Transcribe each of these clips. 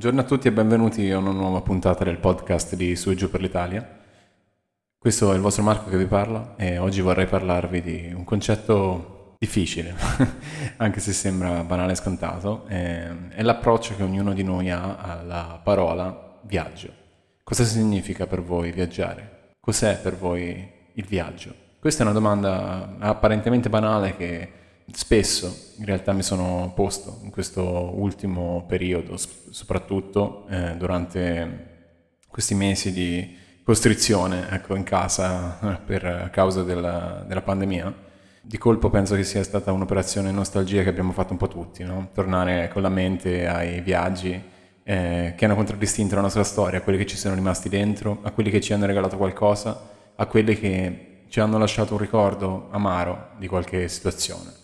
Buongiorno a tutti e benvenuti a una nuova puntata del podcast di Su e Giù per l'Italia. Questo è il vostro Marco che vi parla e oggi vorrei parlarvi di un concetto difficile, anche se sembra banale e scontato, è l'approccio che ognuno di noi ha alla parola viaggio. Cosa significa per voi viaggiare? Cos'è per voi il viaggio? Questa è una domanda apparentemente banale che spesso in realtà mi sono posto in questo ultimo periodo, soprattutto eh, durante questi mesi di costrizione ecco, in casa eh, per causa della, della, pandemia. Di colpo penso che sia stata un'operazione nostalgia che abbiamo fatto un po' tutti, no? tornare con la mente ai viaggi eh, che hanno contraddistinto la nostra storia, a quelli che ci sono rimasti dentro, a quelli che ci hanno regalato qualcosa, a quelli che ci hanno lasciato un ricordo amaro di qualche situazione.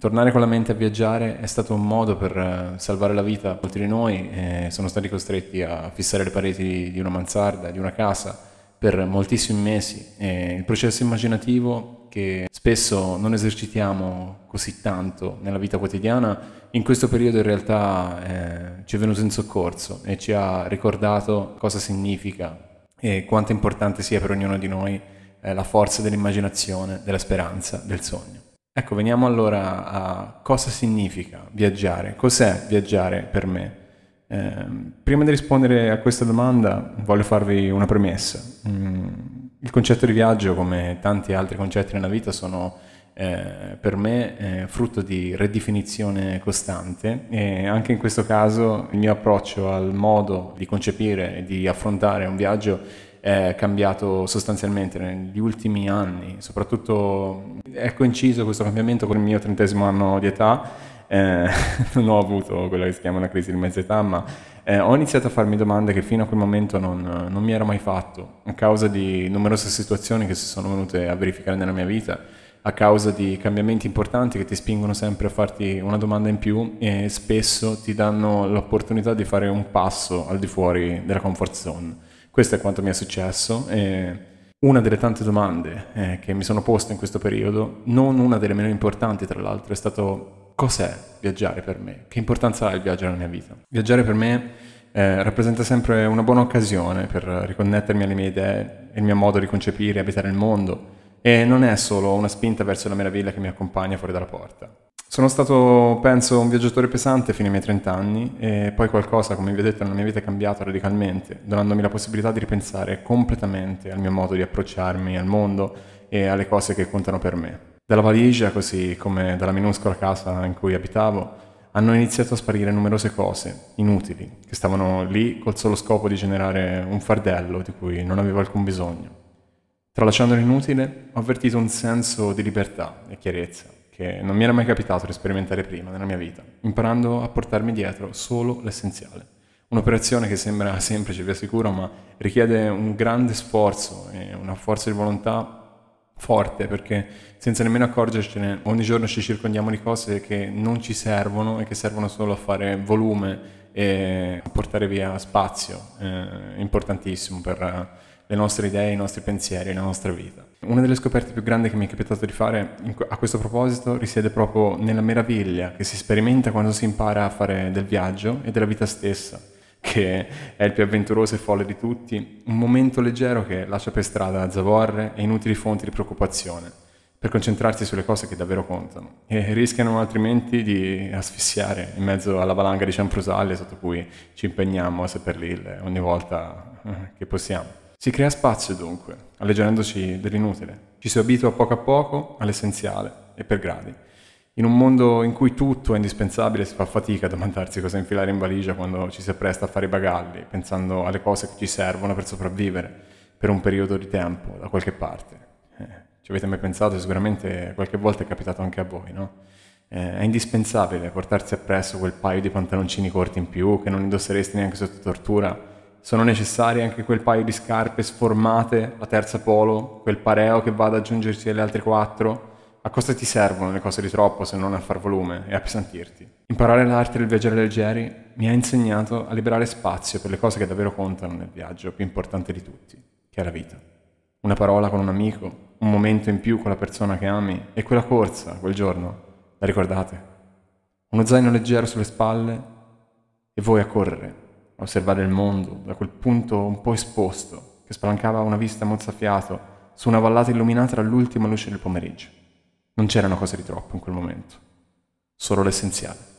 Tornare con la mente a viaggiare è stato un modo per eh, salvare la vita a molti di noi e sono stati costretti a fissare le pareti di una mansarda, di una casa per moltissimi mesi e il processo immaginativo che spesso non esercitiamo così tanto nella vita quotidiana, in questo periodo in realtà eh, ci è venuto in soccorso e ci ha ricordato cosa significa e quanto importante sia per ognuno di noi eh, la forza dell'immaginazione, della speranza, del sogno. Ecco, veniamo allora a cosa significa viaggiare, cos'è viaggiare per me. Eh, prima di rispondere a questa domanda voglio farvi una premessa. Mm, il concetto di viaggio, come tanti altri concetti nella vita, sono eh, per me eh, frutto di redefinizione costante e anche in questo caso il mio approccio al modo di concepire e di affrontare un viaggio è cambiato sostanzialmente negli ultimi anni, soprattutto è coinciso questo cambiamento con il mio trentesimo anno di età, eh, non ho avuto quella che si chiama una crisi di mezza età, ma eh, ho iniziato a farmi domande che fino a quel momento non, non mi ero mai fatto, a causa di numerose situazioni che si sono venute a verificare nella mia vita, a causa di cambiamenti importanti che ti spingono sempre a farti una domanda in più e spesso ti danno l'opportunità di fare un passo al di fuori della comfort zone. Questo è quanto mi è successo. E una delle tante domande eh, che mi sono poste in questo periodo, non una delle meno importanti tra l'altro, è stato cos'è viaggiare per me? Che importanza ha il viaggio nella mia vita? Viaggiare per me eh, rappresenta sempre una buona occasione per riconnettermi alle mie idee, il mio modo di concepire e abitare il mondo e non è solo una spinta verso la meraviglia che mi accompagna fuori dalla porta. Sono stato, penso, un viaggiatore pesante fino ai miei 30 anni e poi qualcosa, come vi ho detto, nella mia vita è cambiato radicalmente, donandomi la possibilità di ripensare completamente al mio modo di approcciarmi al mondo e alle cose che contano per me. Dalla valigia, così come dalla minuscola casa in cui abitavo, hanno iniziato a sparire numerose cose inutili, che stavano lì col solo scopo di generare un fardello di cui non avevo alcun bisogno. Tralasciando l'inutile, ho avvertito un senso di libertà e chiarezza che non mi era mai capitato di sperimentare prima nella mia vita, imparando a portarmi dietro solo l'essenziale. Un'operazione che sembra semplice, vi assicuro, ma richiede un grande sforzo e una forza di volontà forte perché senza nemmeno accorgercene ogni giorno ci circondiamo di cose che non ci servono e che servono solo a fare volume e a portare via spazio, eh, importantissimo per le nostre idee, i nostri pensieri, la nostra vita. Una delle scoperte più grandi che mi è capitato di fare a questo proposito risiede proprio nella meraviglia che si sperimenta quando si impara a fare del viaggio e della vita stessa, che è il più avventuroso e folle di tutti, un momento leggero che lascia per strada zavorre e inutili fonti di preoccupazione, per concentrarsi sulle cose che davvero contano, e rischiano altrimenti di asfissiare in mezzo alla valanga di cianfrusaglie sotto cui ci impegniamo a seppellirle ogni volta eh, che possiamo. Si crea spazio dunque, alleggerendoci dell'inutile. Ci si abitua poco a poco all'essenziale e per gradi. In un mondo in cui tutto è indispensabile si fa fatica a domandarsi cosa infilare in valigia quando ci si appresta a fare i bagagli, pensando alle cose che ci servono per sopravvivere per un periodo di tempo da qualche parte. Eh, ci avete mai pensato? Sicuramente qualche volta è capitato anche a voi, no? Eh, è indispensabile portarsi appresso quel paio di pantaloncini corti in più che non indosseresti neanche sotto tortura sono necessarie anche quel paio di scarpe sformate, la terza polo, quel pareo che va ad aggiungersi alle altre quattro. A cosa ti servono le cose di troppo se non a far volume e a pesantirti? Imparare l'arte del viaggiare leggeri mi ha insegnato a liberare spazio per le cose che davvero contano nel viaggio più importante di tutti, che è la vita. Una parola con un amico, un momento in più con la persona che ami e quella corsa, quel giorno, la ricordate? Uno zaino leggero sulle spalle e voi a correre a osservare il mondo da quel punto un po' esposto, che spalancava una vista mozzafiato su una vallata illuminata dall'ultima luce del pomeriggio. Non c'erano cose di troppo in quel momento, solo l'essenziale.